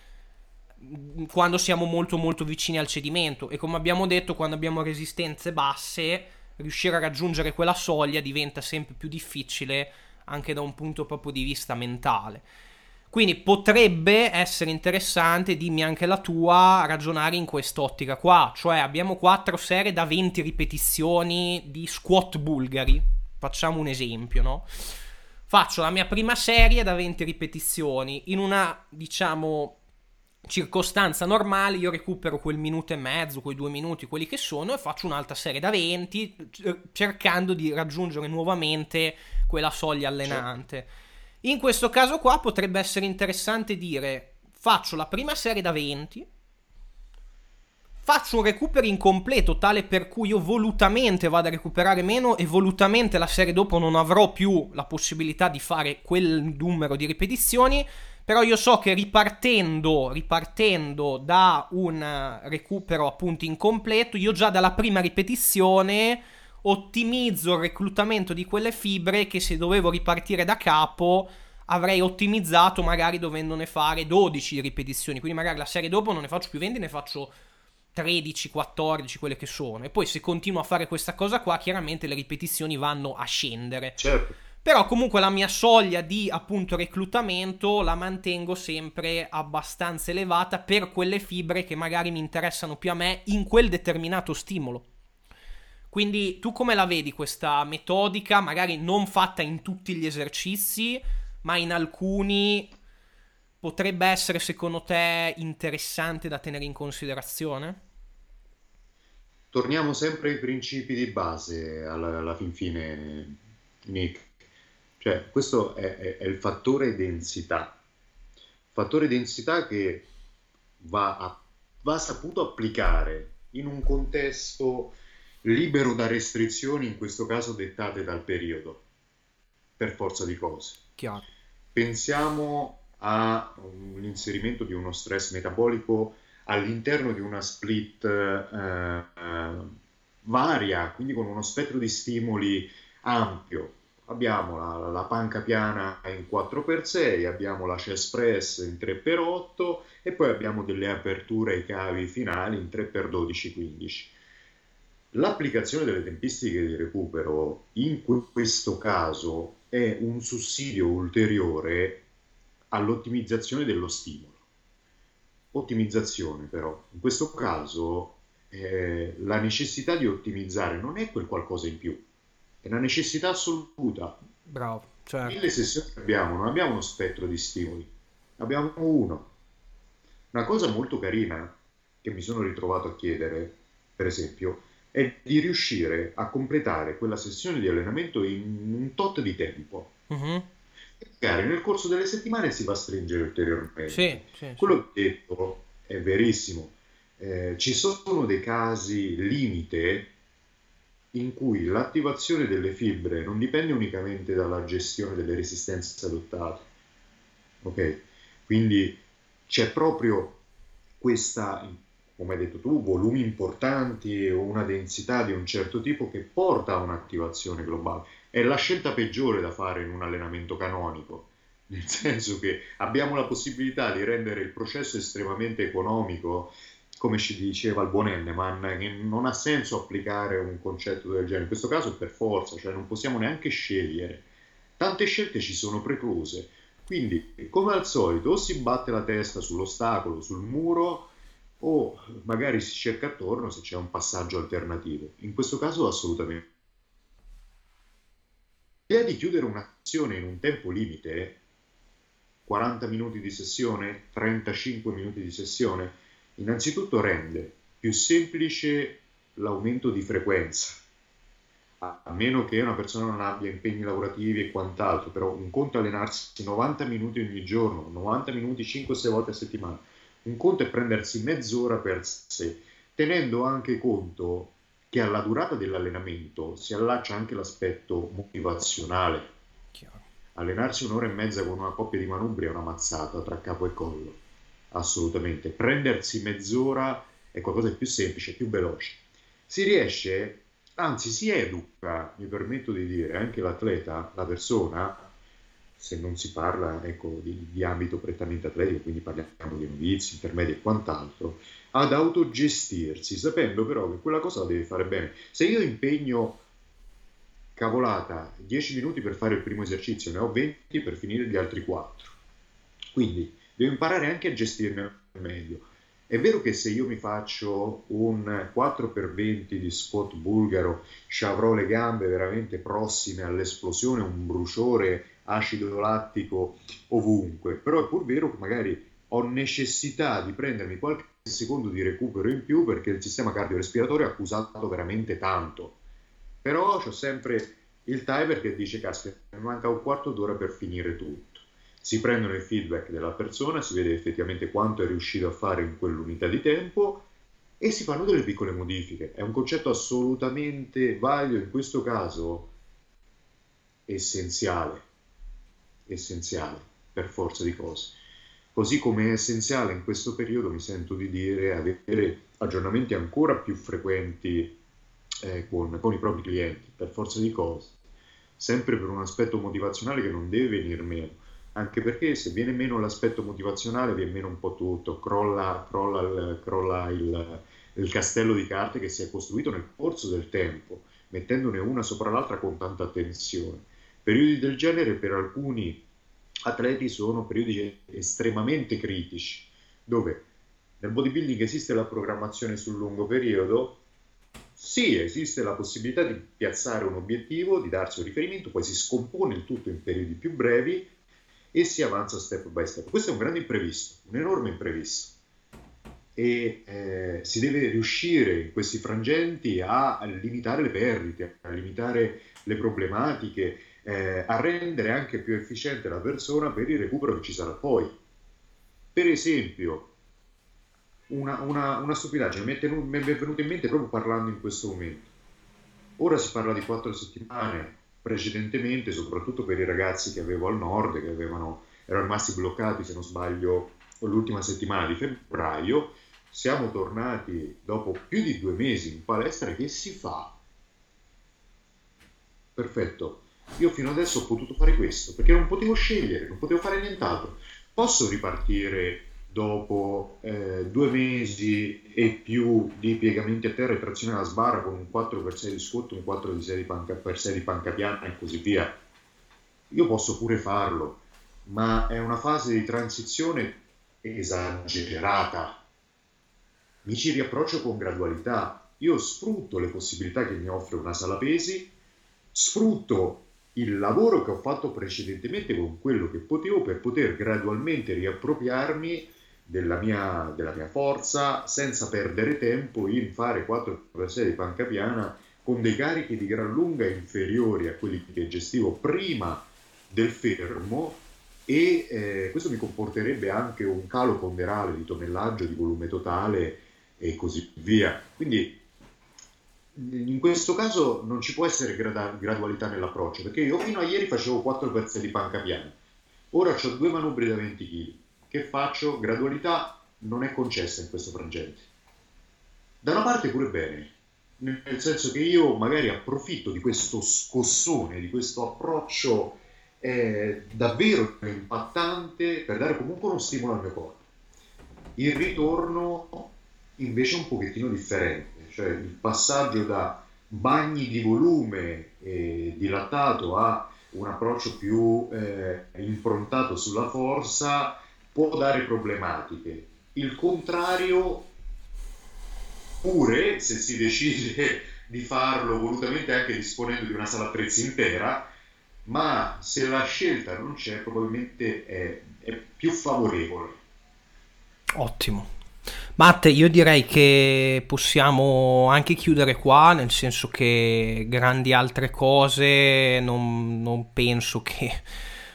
quando siamo molto molto vicini al cedimento e come abbiamo detto quando abbiamo resistenze basse riuscire a raggiungere quella soglia diventa sempre più difficile anche da un punto proprio di vista mentale. Quindi potrebbe essere interessante, dimmi anche la tua, ragionare in quest'ottica qua, cioè abbiamo quattro serie da 20 ripetizioni di squat bulgari, facciamo un esempio, no? Faccio la mia prima serie da 20 ripetizioni in una, diciamo, circostanza normale io recupero quel minuto e mezzo, quei due minuti, quelli che sono, e faccio un'altra serie da 20, cercando di raggiungere nuovamente quella soglia allenante. In questo caso qua potrebbe essere interessante dire, faccio la prima serie da 20, faccio un recupero incompleto tale per cui io volutamente vado a recuperare meno e volutamente la serie dopo non avrò più la possibilità di fare quel numero di ripetizioni però io so che ripartendo, ripartendo da un recupero appunto incompleto, io già dalla prima ripetizione ottimizzo il reclutamento di quelle fibre che se dovevo ripartire da capo avrei ottimizzato magari dovendone fare 12 ripetizioni. Quindi magari la serie dopo non ne faccio più 20, ne faccio 13, 14, quelle che sono. E poi se continuo a fare questa cosa qua, chiaramente le ripetizioni vanno a scendere. Certo. Però comunque la mia soglia di appunto reclutamento la mantengo sempre abbastanza elevata per quelle fibre che magari mi interessano più a me in quel determinato stimolo. Quindi tu come la vedi questa metodica, magari non fatta in tutti gli esercizi, ma in alcuni potrebbe essere secondo te interessante da tenere in considerazione? Torniamo sempre ai principi di base alla, alla fin fine, Nick. Cioè, questo è, è, è il fattore densità. Fattore densità che va, a, va saputo applicare in un contesto libero da restrizioni, in questo caso dettate dal periodo, per forza di cose. Chiaro. Pensiamo all'inserimento di uno stress metabolico all'interno di una split eh, eh, varia, quindi con uno spettro di stimoli ampio abbiamo la, la, panca piana in 4x6, abbiamo la chest press in 3x8 e poi abbiamo delle aperture ai cavi finali in 3x12-15. L'applicazione delle tempistiche di recupero in questo caso è un sussidio ulteriore all'ottimizzazione dello stimolo. Ottimizzazione però, in questo caso eh, la necessità di ottimizzare non è quel qualcosa in più, è una necessità assoluta. Bravo. Certo. Mille sessioni che abbiamo, non abbiamo uno spettro di stimoli, abbiamo uno. Una cosa molto carina che mi sono ritrovato a chiedere, per esempio, è di riuscire a completare quella sessione di allenamento in un tot di tempo. Uh-huh. Magari nel corso delle settimane si va a stringere ulteriormente. Sì, sì, Quello sì. detto è verissimo. Eh, ci sono dei casi limite in cui l'attivazione delle fibre non dipende unicamente dalla gestione delle resistenze adottate. Ok? Quindi c'è proprio questa, come hai detto tu, volumi importanti o una densità di un certo tipo che porta a un'attivazione globale. È la scelta peggiore da fare in un allenamento canonico, nel senso che abbiamo la possibilità di rendere il processo estremamente economico come ci diceva il buon Enneman, che non ha senso applicare un concetto del genere. In questo caso per forza, cioè non possiamo neanche scegliere. Tante scelte ci sono precluse. Quindi, come al solito, o si batte la testa sull'ostacolo, sul muro, o magari si cerca attorno se c'è un passaggio alternativo. In questo caso assolutamente. L'idea di chiudere un'azione in un tempo limite, 40 minuti di sessione, 35 minuti di sessione, Innanzitutto rende più semplice l'aumento di frequenza, a meno che una persona non abbia impegni lavorativi e quant'altro, però un conto allenarsi 90 minuti ogni giorno, 90 minuti 5-6 volte a settimana, un conto è prendersi mezz'ora per sé, tenendo anche conto che alla durata dell'allenamento si allaccia anche l'aspetto motivazionale. Allenarsi un'ora e mezza con una coppia di manubri è una mazzata tra capo e collo assolutamente. Prendersi mezz'ora è qualcosa di più semplice, più veloce. Si riesce, anzi si educa, mi permetto di dire, anche l'atleta, la persona, se non si parla ecco, di, di, ambito prettamente atletico, quindi parliamo di novizi, intermedi e quant'altro, ad autogestirsi, sapendo però che quella cosa la devi fare bene. Se io impegno cavolata 10 minuti per fare il primo esercizio, ne ho 20 per finire gli altri 4. Quindi devo imparare anche a gestirne meglio. È vero che se io mi faccio un 4x20 di squat bulgaro, ci avrò le gambe veramente prossime all'esplosione, un bruciore acido lattico ovunque, però è pur vero che magari ho necessità di prendermi qualche secondo di recupero in più perché il sistema cardiorespiratorio è accusato veramente tanto. Però ho sempre il timer che dice, caspita, mi manca un quarto d'ora per finire tutto si prendono il feedback della persona, si vede effettivamente quanto è riuscito a fare in quell'unità di tempo e si fanno delle piccole modifiche. È un concetto assolutamente valido, in questo caso essenziale, essenziale per forza di cose. Così come è essenziale in questo periodo, mi sento di dire, avere aggiornamenti ancora più frequenti eh, con, con i propri clienti, per forza di cose, sempre per un aspetto motivazionale che non deve venire meno anche perché se viene meno l'aspetto motivazionale viene meno un po' tutto, crolla, crolla, crolla il, il, castello di carte che si è costruito nel corso del tempo, mettendone una sopra l'altra con tanta tensione. Periodi del genere per alcuni atleti sono periodi estremamente critici, dove nel bodybuilding esiste la programmazione sul lungo periodo, sì, esiste la possibilità di piazzare un obiettivo, di darsi un riferimento, poi si scompone il tutto in periodi più brevi e si avanza step by step. Questo è un grande imprevisto, un enorme imprevisto e eh, si deve riuscire in questi frangenti a limitare le perdite, a limitare le problematiche, eh, a rendere anche più efficiente la persona per il recupero che ci sarà poi. Per esempio, una, una, una stupidaggine mi è venuta in mente proprio parlando in questo momento. Ora si parla di quattro settimane, precedentemente, soprattutto per i ragazzi che avevo al nord, che avevano, erano rimasti bloccati, se non sbaglio, l'ultima settimana di febbraio, siamo tornati dopo più di due mesi in palestra, che si fa? Perfetto. Io fino adesso ho potuto fare questo perché non potevo scegliere, non potevo fare nient'altro. Posso ripartire dopo eh, due mesi e più di piegamenti a terra e trazione alla sbarra con un 4x6 di scotto, un 4x6 di panca, di panca piana e così via. Io posso pure farlo, ma è una fase di transizione esagerata. Mi ci riapproccio con gradualità. Io sfrutto le possibilità che mi offre una sala pesi, sfrutto il lavoro che ho fatto precedentemente con quello che potevo per poter gradualmente riappropriarmi della mia, della mia forza senza perdere tempo in fare 4x6 di panca piana con dei carichi di gran lunga inferiori a quelli che gestivo prima del fermo e eh, questo mi comporterebbe anche un calo ponderale di tonnellaggio, di volume totale e così via. Quindi in questo caso non ci può essere grada- gradualità nell'approccio perché io fino a ieri facevo 4 pezzi di panca piana, ora ho due manubri da 20 kg che faccio, gradualità non è concessa in questo frangente. Da una parte pure bene, nel senso che io magari approfitto di questo scossone, di questo approccio eh, davvero impattante per dare comunque uno stimolo al mio corpo. Il ritorno invece è un pochettino differente, cioè il passaggio da bagni di volume eh, dilatato a un approccio più eh, improntato sulla forza può dare problematiche. Il contrario, pure se si decide di farlo volutamente anche disponendo di una sala attrezzi intera, ma se la scelta non c'è probabilmente è, è più favorevole. Ottimo. Matte, io direi che possiamo anche chiudere qua, nel senso che grandi altre cose non, non penso che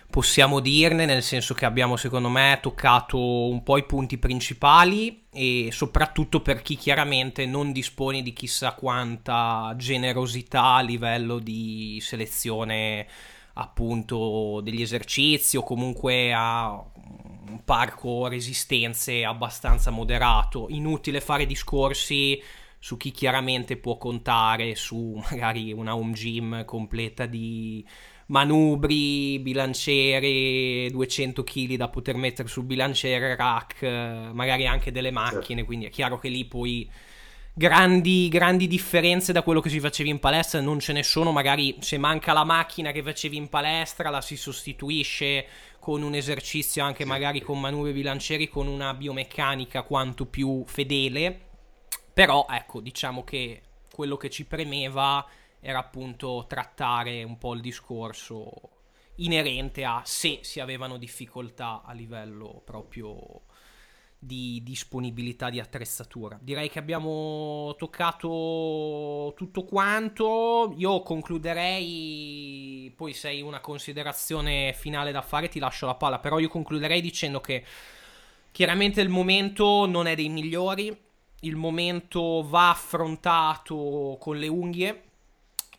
possiamo dirne, nel senso che abbiamo secondo me toccato un po' i punti principali e soprattutto per chi chiaramente non dispone di chissà quanta generosità a livello di selezione appunto degli esercizi o comunque ha un parco resistenze abbastanza moderato. Inutile fare discorsi su chi chiaramente può contare su magari una home gym completa di manubri, bilanciere, 200 kg da poter mettere sul bilanciere, rack, magari anche delle macchine, certo. quindi è chiaro che lì poi grandi, grandi differenze da quello che si faceva in palestra non ce ne sono, magari se manca la macchina che facevi in palestra la si sostituisce con un esercizio anche magari con manubri bilancieri con una biomeccanica quanto più fedele, però ecco diciamo che quello che ci premeva era appunto trattare un po' il discorso inerente a se si avevano difficoltà a livello proprio di disponibilità di attrezzatura. Direi che abbiamo toccato tutto quanto. Io concluderei, poi se hai una considerazione finale da fare ti lascio la palla, però io concluderei dicendo che chiaramente il momento non è dei migliori, il momento va affrontato con le unghie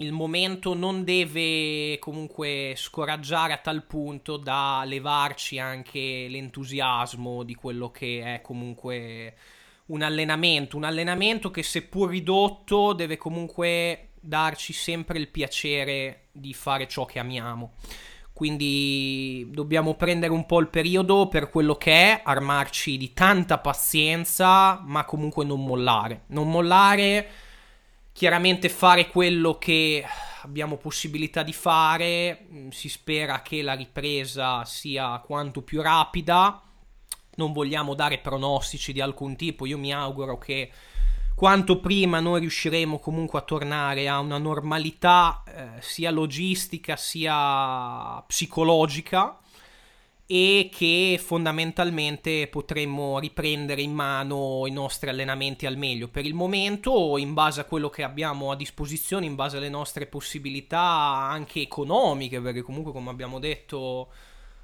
il momento non deve comunque scoraggiare a tal punto da levarci anche l'entusiasmo di quello che è comunque un allenamento, un allenamento che seppur ridotto deve comunque darci sempre il piacere di fare ciò che amiamo. Quindi dobbiamo prendere un po' il periodo per quello che è, armarci di tanta pazienza, ma comunque non mollare. Non mollare chiaramente fare quello che abbiamo possibilità di fare, mm, si spera che la ripresa sia quanto più rapida, non vogliamo dare pronostici di alcun tipo, io mi auguro che quanto prima noi riusciremo comunque a tornare a una normalità eh, sia logistica sia psicologica e che fondamentalmente potremmo riprendere in mano i nostri allenamenti al meglio. Per il momento, in base a quello che abbiamo a disposizione, in base alle nostre possibilità anche economiche, perché comunque come abbiamo detto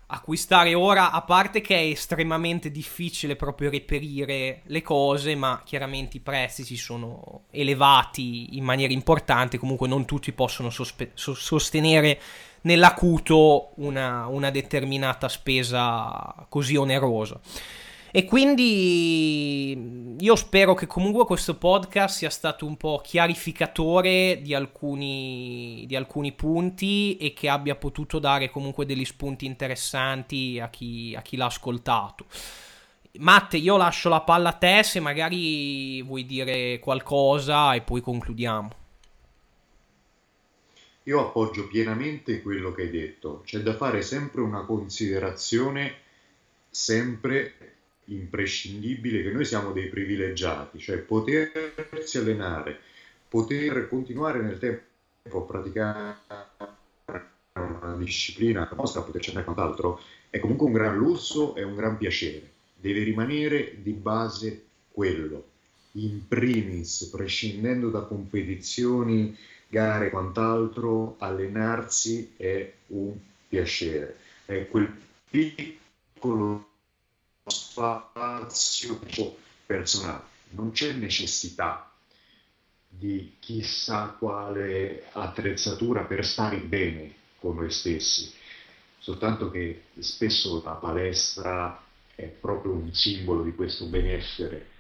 acquistare ora, a parte che è estremamente difficile proprio reperire le cose, ma chiaramente i prezzi si sono elevati in maniera importante, comunque non tutti possono sospe- sostenere nell'acuto una, una determinata spesa così onerosa. E quindi io spero che comunque questo podcast sia stato un po' chiarificatore di alcuni, di alcuni punti e che abbia potuto dare comunque degli spunti interessanti a chi, a chi l'ha ascoltato. Matte, io lascio la palla a te se magari vuoi dire qualcosa e poi concludiamo. Io appoggio pienamente quello che hai detto, c'è da fare sempre una considerazione sempre imprescindibile che noi siamo dei privilegiati, cioè potersi allenare, poter continuare nel tempo a praticare una disciplina nostra, poterci andare quant'altro, è comunque un gran lusso e un gran piacere. Deve rimanere di base quello, in primis, prescindendo da competizioni, gare e quant'altro, allenarsi è un piacere. È quel piccolo spazio personale, non c'è necessità di chissà quale attrezzatura per stare bene con noi stessi, soltanto che spesso la palestra è proprio un simbolo di questo benessere.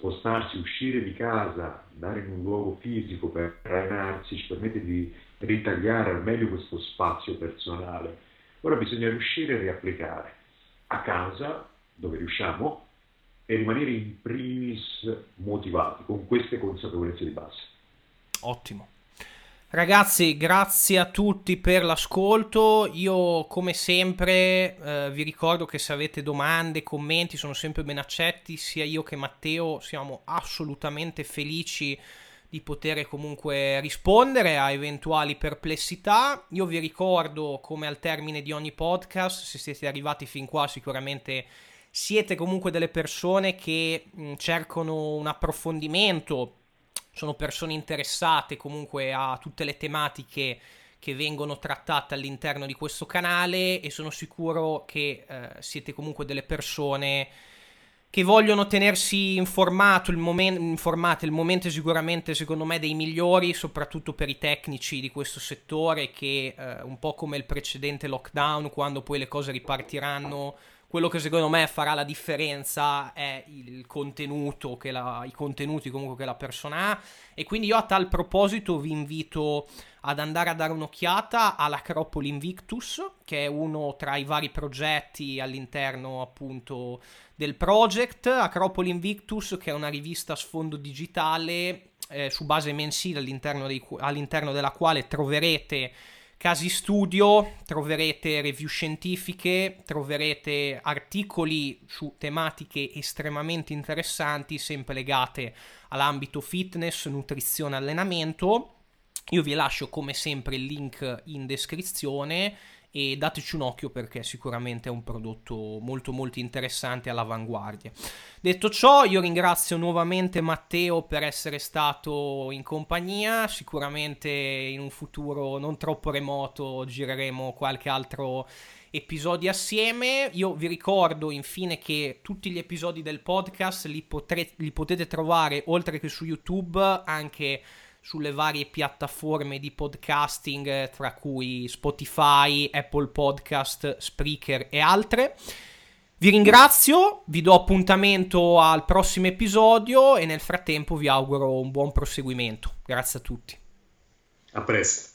Spostarsi, uscire di casa, andare in un luogo fisico per allenarsi ci permette di ritagliare al meglio questo spazio personale. Ora bisogna riuscire a riapplicare a casa, dove riusciamo, e rimanere in primis motivati con queste consapevolezze di base. Ottimo. Ragazzi, grazie a tutti per l'ascolto. Io, come sempre, eh, vi ricordo che se avete domande, commenti, sono sempre ben accetti. Sia io che Matteo siamo assolutamente felici di poter comunque rispondere a eventuali perplessità. Io vi ricordo, come al termine di ogni podcast, se siete arrivati fin qua, sicuramente siete comunque delle persone che mh, cercano un approfondimento, sono persone interessate comunque a tutte le tematiche che vengono trattate all'interno di questo canale e sono sicuro che eh, siete comunque delle persone che vogliono tenersi informato, il momento, informate. Il momento è sicuramente, secondo me, dei migliori, soprattutto per i tecnici di questo settore, che eh, un po' come il precedente lockdown, quando poi le cose ripartiranno, quello che secondo me farà la differenza è il contenuto, la, i contenuti comunque che la persona ha. E quindi io a tal proposito vi invito ad andare a dare un'occhiata all'Acropoli Invictus, che è uno tra i vari progetti all'interno appunto del project. Acropoli Invictus, che è una rivista a sfondo digitale eh, su base mensile all'interno, dei, all'interno della quale troverete casi studio, troverete review scientifiche, troverete articoli su tematiche estremamente interessanti, sempre legate all'ambito fitness, nutrizione, allenamento. Io vi lascio come sempre il link in descrizione e dateci un occhio perché sicuramente è un prodotto molto molto interessante all'avanguardia. Detto ciò, io ringrazio nuovamente Matteo per essere stato in compagnia, sicuramente in un futuro non troppo remoto gireremo qualche altro episodio assieme. Io vi ricordo infine che tutti gli episodi del podcast li, potre- li potete trovare oltre che su YouTube anche sulle varie piattaforme di podcasting, eh, tra cui Spotify, Apple Podcast, Spreaker e altre. Vi ringrazio, vi do appuntamento al prossimo episodio e nel frattempo vi auguro un buon proseguimento. Grazie a tutti. A presto.